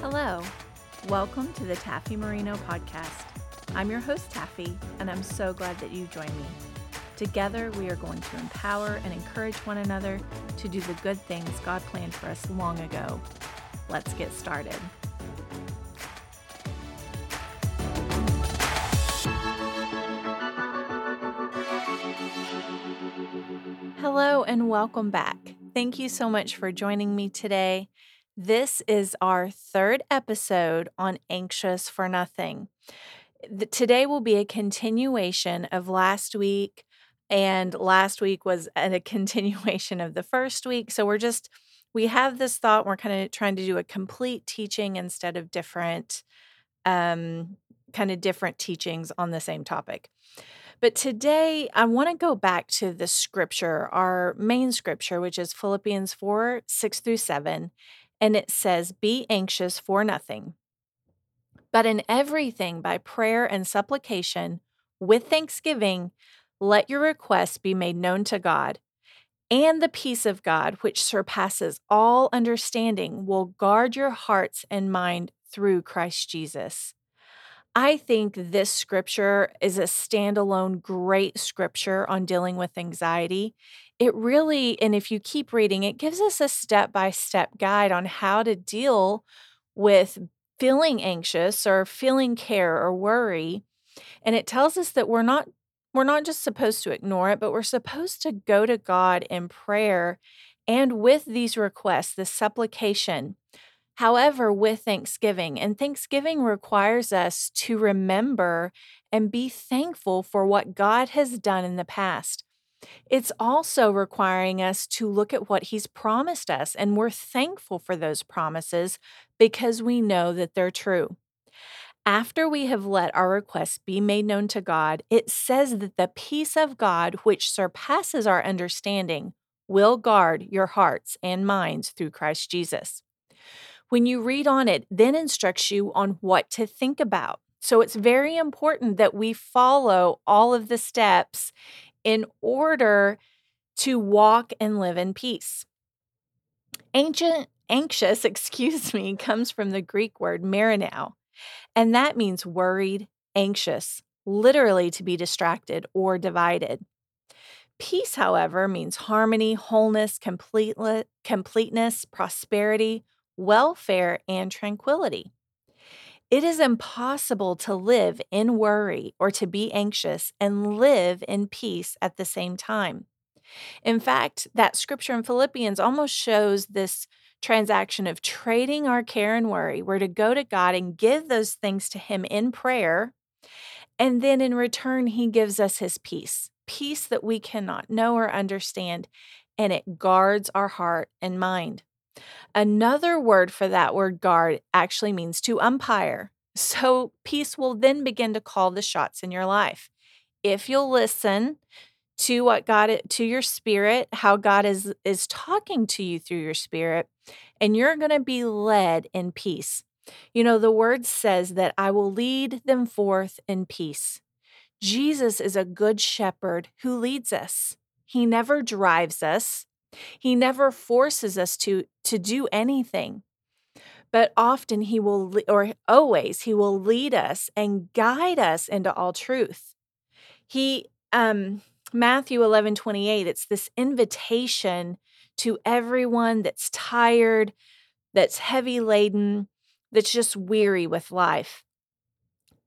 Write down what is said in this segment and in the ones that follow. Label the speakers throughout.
Speaker 1: Hello. Welcome to the Taffy Marino podcast. I'm your host, Taffy, and I'm so glad that you joined me. Together, we are going to empower and encourage one another to do the good things God planned for us long ago. Let's get started. Hello, and welcome back. Thank you so much for joining me today. This is our third episode on Anxious for Nothing. Today will be a continuation of last week, and last week was a continuation of the first week. So we're just, we have this thought, we're kind of trying to do a complete teaching instead of different, um, kind of different teachings on the same topic. But today, I want to go back to the scripture, our main scripture, which is Philippians 4 6 through 7 and it says, Be anxious for nothing, but in everything by prayer and supplication, with thanksgiving, let your requests be made known to God. And the peace of God, which surpasses all understanding, will guard your hearts and mind through Christ Jesus. I think this scripture is a standalone great scripture on dealing with anxiety it really, and if you keep reading, it gives us a step by step guide on how to deal with feeling anxious or feeling care or worry. And it tells us that we're not we're not just supposed to ignore it, but we're supposed to go to God in prayer and with these requests, this supplication. However, with thanksgiving, and thanksgiving requires us to remember and be thankful for what God has done in the past. It's also requiring us to look at what He's promised us, and we're thankful for those promises because we know that they're true. After we have let our requests be made known to God, it says that the peace of God, which surpasses our understanding, will guard your hearts and minds through Christ Jesus. When you read on it, then instructs you on what to think about. So it's very important that we follow all of the steps in order to walk and live in peace. Ancient anxious, excuse me, comes from the Greek word merimnao, and that means worried, anxious, literally to be distracted or divided. Peace, however, means harmony, wholeness, completeness, prosperity, welfare, and tranquility. It is impossible to live in worry or to be anxious and live in peace at the same time. In fact, that scripture in Philippians almost shows this transaction of trading our care and worry. We're to go to God and give those things to Him in prayer. And then in return, He gives us His peace peace that we cannot know or understand, and it guards our heart and mind. Another word for that word guard actually means to umpire. So peace will then begin to call the shots in your life. If you'll listen to what God to your spirit, how God is is talking to you through your spirit, and you're going to be led in peace. You know, the word says that I will lead them forth in peace. Jesus is a good shepherd who leads us. He never drives us. He never forces us to to do anything. But often he will or always he will lead us and guide us into all truth. He um Matthew 11, 28, it's this invitation to everyone that's tired, that's heavy laden, that's just weary with life.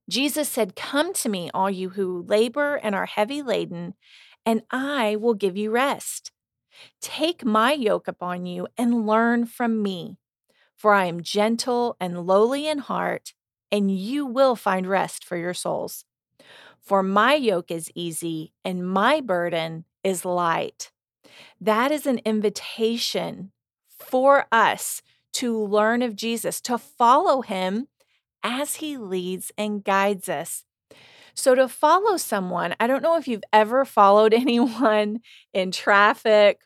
Speaker 1: Jesus said, Come to me, all you who labor and are heavy laden, and I will give you rest. Take my yoke upon you and learn from me, for I am gentle and lowly in heart, and you will find rest for your souls. For my yoke is easy and my burden is light. That is an invitation for us to learn of Jesus, to follow him as he leads and guides us. So, to follow someone, I don't know if you've ever followed anyone in traffic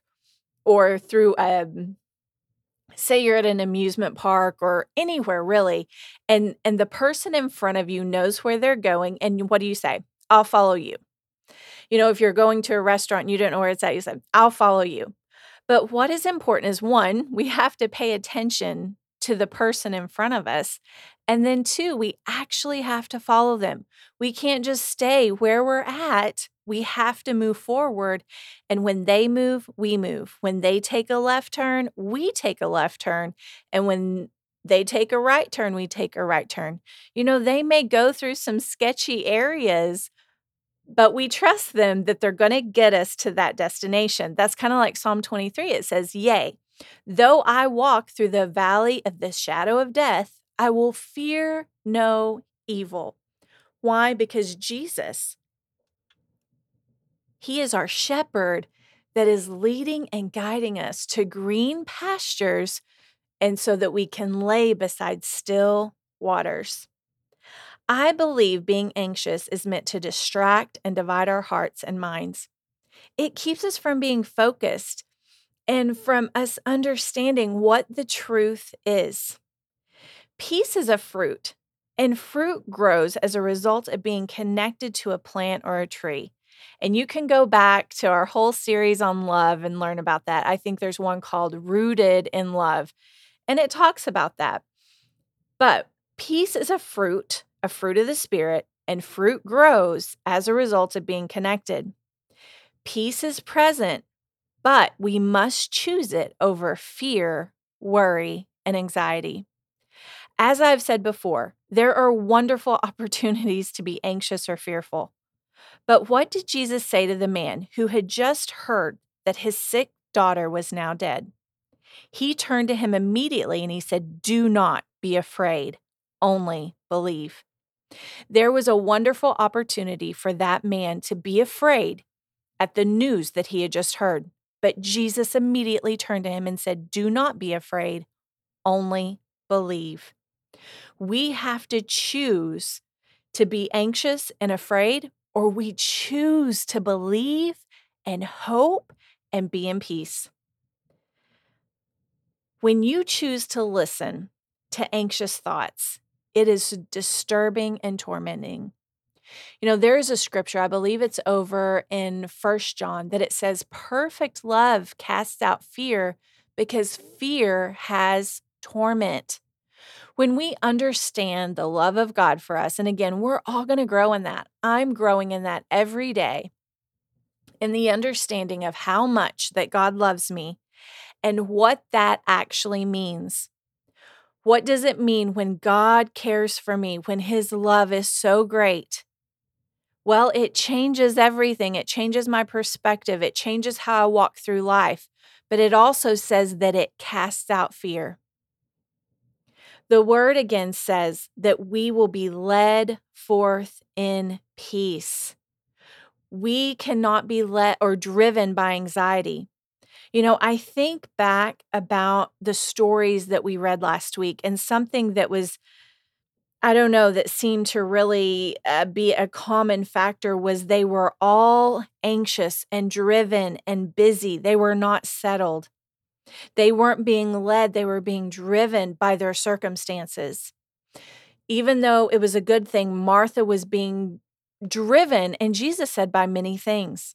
Speaker 1: or through a um, say you're at an amusement park or anywhere really and and the person in front of you knows where they're going and what do you say i'll follow you you know if you're going to a restaurant and you don't know where it's at you say i'll follow you but what is important is one we have to pay attention to the person in front of us. And then, two, we actually have to follow them. We can't just stay where we're at. We have to move forward. And when they move, we move. When they take a left turn, we take a left turn. And when they take a right turn, we take a right turn. You know, they may go through some sketchy areas, but we trust them that they're going to get us to that destination. That's kind of like Psalm 23. It says, Yea, though I walk through the valley of the shadow of death, I will fear no evil. Why? Because Jesus, He is our shepherd that is leading and guiding us to green pastures, and so that we can lay beside still waters. I believe being anxious is meant to distract and divide our hearts and minds. It keeps us from being focused and from us understanding what the truth is. Peace is a fruit, and fruit grows as a result of being connected to a plant or a tree. And you can go back to our whole series on love and learn about that. I think there's one called Rooted in Love, and it talks about that. But peace is a fruit a fruit of the Spirit, and fruit grows as a result of being connected. Peace is present, but we must choose it over fear, worry, and anxiety. As I've said before, there are wonderful opportunities to be anxious or fearful. But what did Jesus say to the man who had just heard that his sick daughter was now dead? He turned to him immediately and he said, Do not be afraid, only believe. There was a wonderful opportunity for that man to be afraid at the news that he had just heard. But Jesus immediately turned to him and said, Do not be afraid, only believe. We have to choose to be anxious and afraid, or we choose to believe and hope and be in peace. When you choose to listen to anxious thoughts, it is disturbing and tormenting. You know, there is a scripture, I believe it's over in First John, that it says, Perfect love casts out fear because fear has torment. When we understand the love of God for us, and again, we're all going to grow in that. I'm growing in that every day, in the understanding of how much that God loves me and what that actually means. What does it mean when God cares for me, when His love is so great? Well, it changes everything. It changes my perspective. It changes how I walk through life. But it also says that it casts out fear. The word again says that we will be led forth in peace. We cannot be led or driven by anxiety. You know, I think back about the stories that we read last week and something that was, I don't know, that seemed to really uh, be a common factor was they were all anxious and driven and busy. They were not settled. They weren't being led, they were being driven by their circumstances. Even though it was a good thing, Martha was being driven, and Jesus said, by many things.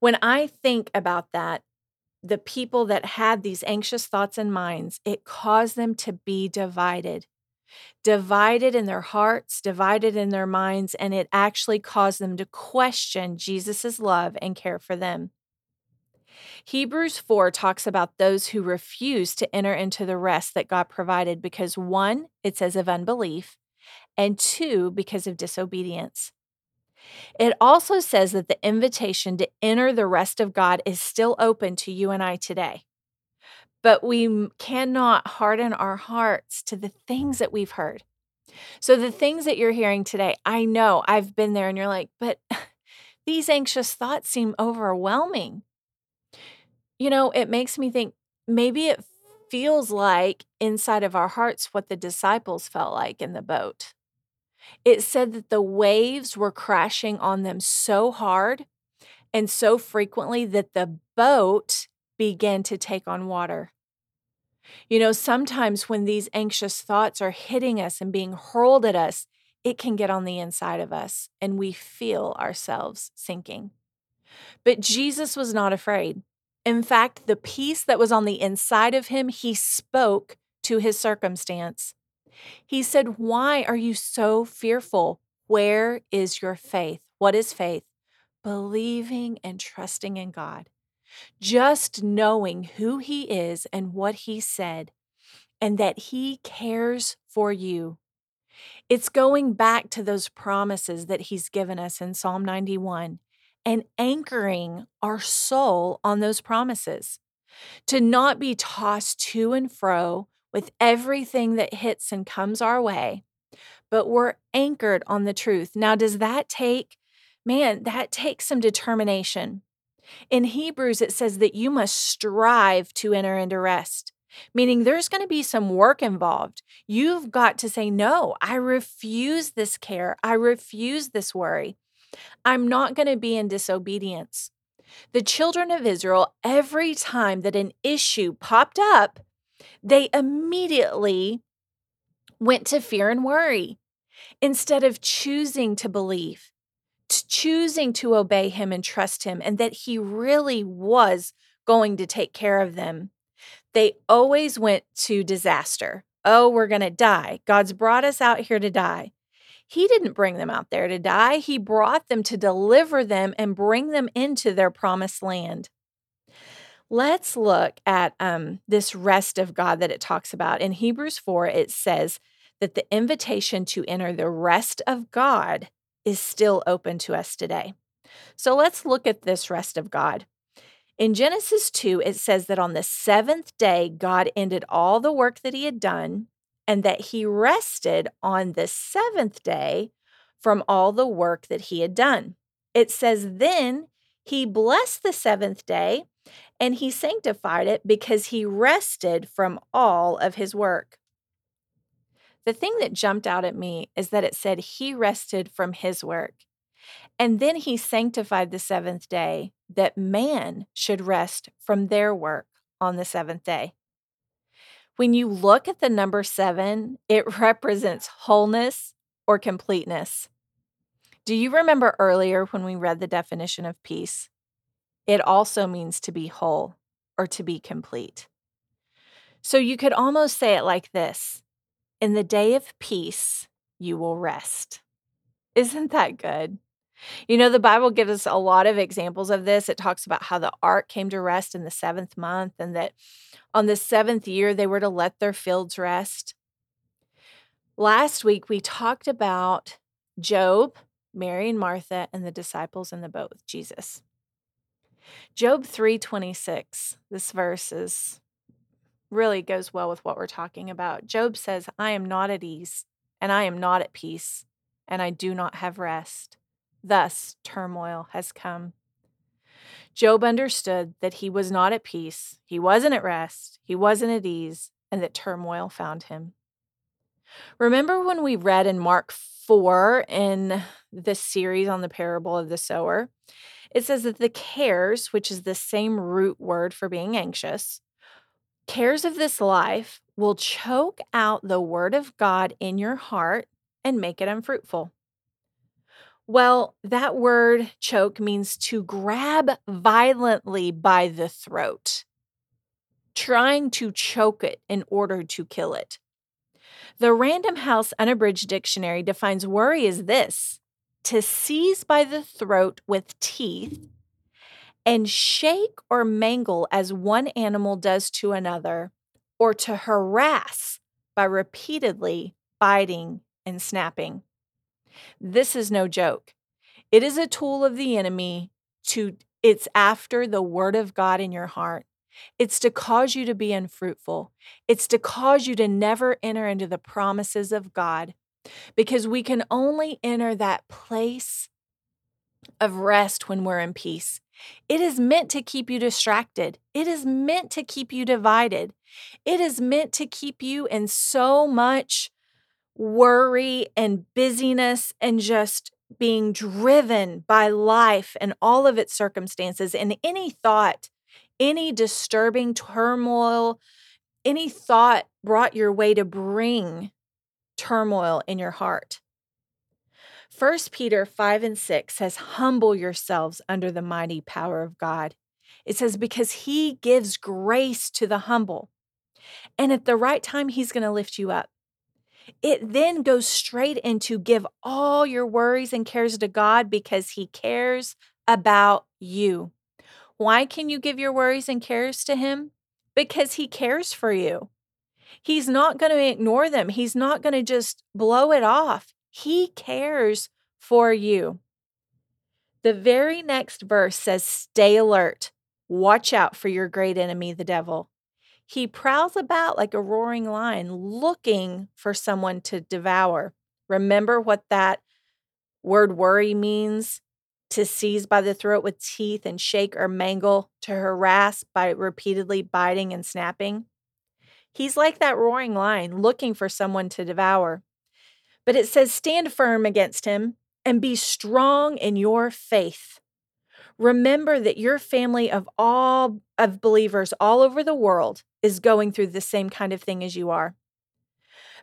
Speaker 1: When I think about that, the people that had these anxious thoughts and minds, it caused them to be divided. Divided in their hearts, divided in their minds, and it actually caused them to question Jesus' love and care for them. Hebrews 4 talks about those who refuse to enter into the rest that God provided because one, it says of unbelief, and two, because of disobedience. It also says that the invitation to enter the rest of God is still open to you and I today. But we cannot harden our hearts to the things that we've heard. So, the things that you're hearing today, I know I've been there and you're like, but these anxious thoughts seem overwhelming. You know, it makes me think maybe it feels like inside of our hearts what the disciples felt like in the boat it said that the waves were crashing on them so hard and so frequently that the boat began to take on water. You know, sometimes when these anxious thoughts are hitting us and being hurled at us, it can get on the inside of us and we feel ourselves sinking. But Jesus was not afraid. In fact, the peace that was on the inside of him, he spoke to his circumstance. He said, Why are you so fearful? Where is your faith? What is faith? Believing and trusting in God. Just knowing who He is and what He said, and that He cares for you. It's going back to those promises that He's given us in Psalm 91 and anchoring our soul on those promises. To not be tossed to and fro with everything that hits and comes our way, but we're anchored on the truth. Now, does that take, man, that takes some determination. In Hebrews, it says that you must strive to enter into rest, meaning there's going to be some work involved. You've got to say, No, I refuse this care. I refuse this worry. I'm not going to be in disobedience. The children of Israel, every time that an issue popped up, they immediately went to fear and worry instead of choosing to believe, to choosing to obey him and trust him, and that he really was going to take care of them. They always went to disaster. Oh, we're going to die. God's brought us out here to die. He didn't bring them out there to die. He brought them to deliver them and bring them into their promised land. Let's look at um, this rest of God that it talks about. In Hebrews 4, it says that the invitation to enter the rest of God is still open to us today. So let's look at this rest of God. In Genesis 2, it says that on the seventh day, God ended all the work that he had done and that he rested on the seventh day from all the work that he had done. It says, then he blessed the seventh day and he sanctified it because he rested from all of his work. The thing that jumped out at me is that it said he rested from his work. And then he sanctified the seventh day that man should rest from their work on the seventh day. When you look at the number seven, it represents wholeness or completeness. Do you remember earlier when we read the definition of peace? It also means to be whole or to be complete. So you could almost say it like this In the day of peace, you will rest. Isn't that good? You know, the Bible gives us a lot of examples of this. It talks about how the ark came to rest in the seventh month and that on the seventh year they were to let their fields rest. Last week we talked about Job, Mary and Martha, and the disciples in the boat with Jesus. Job 3:26. This verse is really goes well with what we're talking about. Job says, "I am not at ease, and I am not at peace, and I do not have rest." Thus, turmoil has come. Job understood that he was not at peace, he wasn't at rest, he wasn't at ease, and that turmoil found him. Remember when we read in Mark 4 in this series on the parable of the sower? It says that the cares, which is the same root word for being anxious, cares of this life will choke out the word of God in your heart and make it unfruitful. Well, that word choke means to grab violently by the throat, trying to choke it in order to kill it. The Random House Unabridged Dictionary defines worry as this to seize by the throat with teeth and shake or mangle as one animal does to another, or to harass by repeatedly biting and snapping. This is no joke. It is a tool of the enemy to it's after the word of God in your heart. It's to cause you to be unfruitful. It's to cause you to never enter into the promises of God because we can only enter that place of rest when we're in peace. It is meant to keep you distracted. It is meant to keep you divided. It is meant to keep you in so much worry and busyness and just being driven by life and all of its circumstances and any thought, any disturbing turmoil, any thought brought your way to bring turmoil in your heart. 1 Peter 5 and 6 says, Humble yourselves under the mighty power of God. It says, because he gives grace to the humble. And at the right time, he's going to lift you up. It then goes straight into give all your worries and cares to God because he cares about you. Why can you give your worries and cares to him? Because he cares for you. He's not going to ignore them. He's not going to just blow it off. He cares for you. The very next verse says, Stay alert. Watch out for your great enemy, the devil. He prowls about like a roaring lion, looking for someone to devour. Remember what that word worry means? To seize by the throat with teeth and shake or mangle, to harass by repeatedly biting and snapping. He's like that roaring lion, looking for someone to devour. But it says, Stand firm against him and be strong in your faith. Remember that your family of all of believers all over the world is going through the same kind of thing as you are.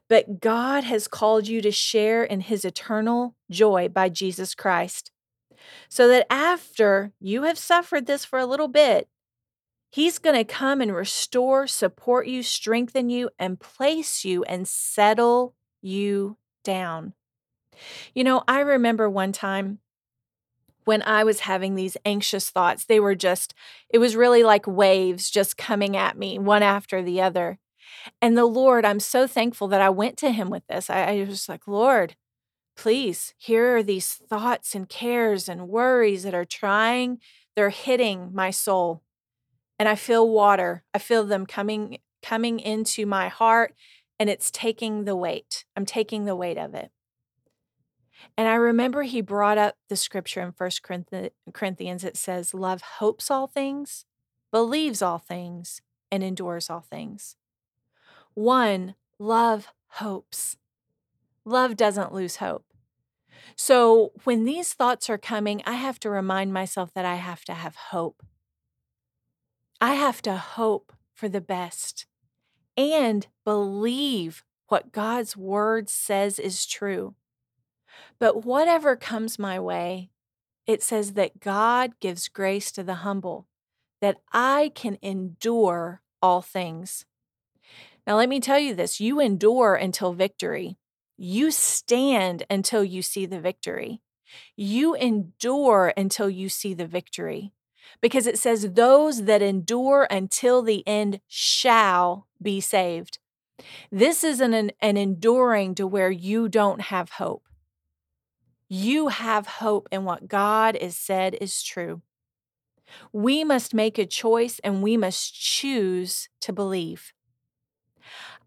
Speaker 1: But God has called you to share in his eternal joy by Jesus Christ. So that after you have suffered this for a little bit, he's going to come and restore, support you, strengthen you, and place you and settle you down. You know, I remember one time when I was having these anxious thoughts, they were just, it was really like waves just coming at me, one after the other. And the Lord, I'm so thankful that I went to Him with this. I, I was like, Lord, please, here are these thoughts and cares and worries that are trying, they're hitting my soul. And I feel water. I feel them coming coming into my heart and it's taking the weight. I'm taking the weight of it. And I remember he brought up the scripture in First Corinthians. It says, Love hopes all things, believes all things, and endures all things. One, love hopes. Love doesn't lose hope. So when these thoughts are coming, I have to remind myself that I have to have hope. I have to hope for the best and believe what God's word says is true. But whatever comes my way, it says that God gives grace to the humble, that I can endure all things. Now, let me tell you this you endure until victory. You stand until you see the victory. You endure until you see the victory. Because it says, those that endure until the end shall be saved. This is an, an enduring to where you don't have hope. You have hope in what God has said is true. We must make a choice and we must choose to believe.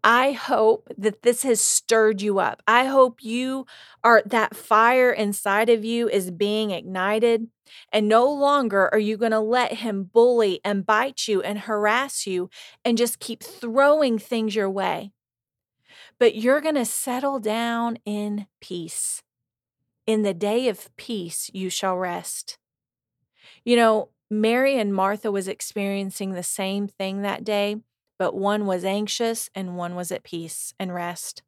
Speaker 1: I hope that this has stirred you up. I hope you are that fire inside of you is being ignited, and no longer are you going to let him bully and bite you and harass you and just keep throwing things your way. But you're going to settle down in peace. In the day of peace, you shall rest. You know, Mary and Martha was experiencing the same thing that day, but one was anxious and one was at peace and rest.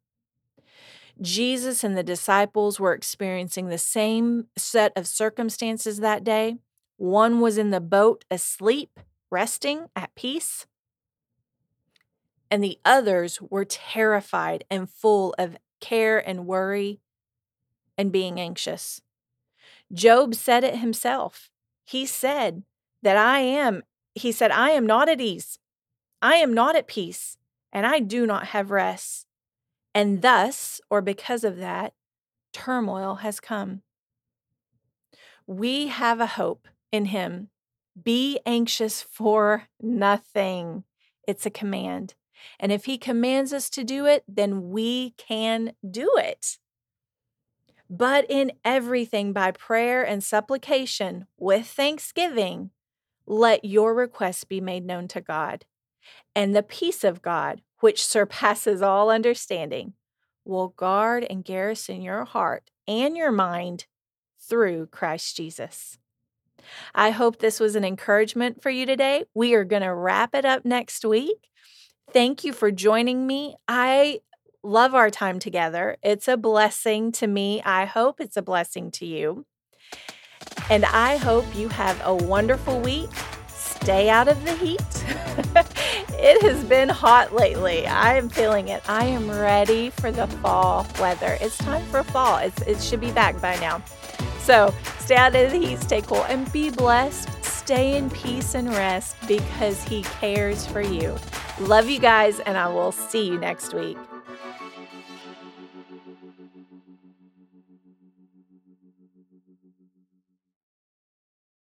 Speaker 1: Jesus and the disciples were experiencing the same set of circumstances that day. One was in the boat asleep, resting at peace, and the others were terrified and full of care and worry and being anxious. Job said it himself. He said that I am, he said, I am not at ease. I am not at peace, and I do not have rest. And thus, or because of that, turmoil has come. We have a hope in him. Be anxious for nothing. It's a command. And if he commands us to do it, then we can do it but in everything by prayer and supplication with thanksgiving, let your requests be made known to God. And the peace of God, which surpasses all understanding, will guard and garrison your heart and your mind through Christ Jesus. I hope this was an encouragement for you today. We are going to wrap it up next week. Thank you for joining me. I love our time together. It's a blessing to me. I hope it's a blessing to you. And I hope you have a wonderful week. stay out of the heat. it has been hot lately. I am feeling it. I am ready for the fall weather. It's time for fall. It's, it should be back by now. So stay out of the heat, stay cool, and be blessed. Stay in peace and rest because He cares for you. Love you guys, and I will see you next week.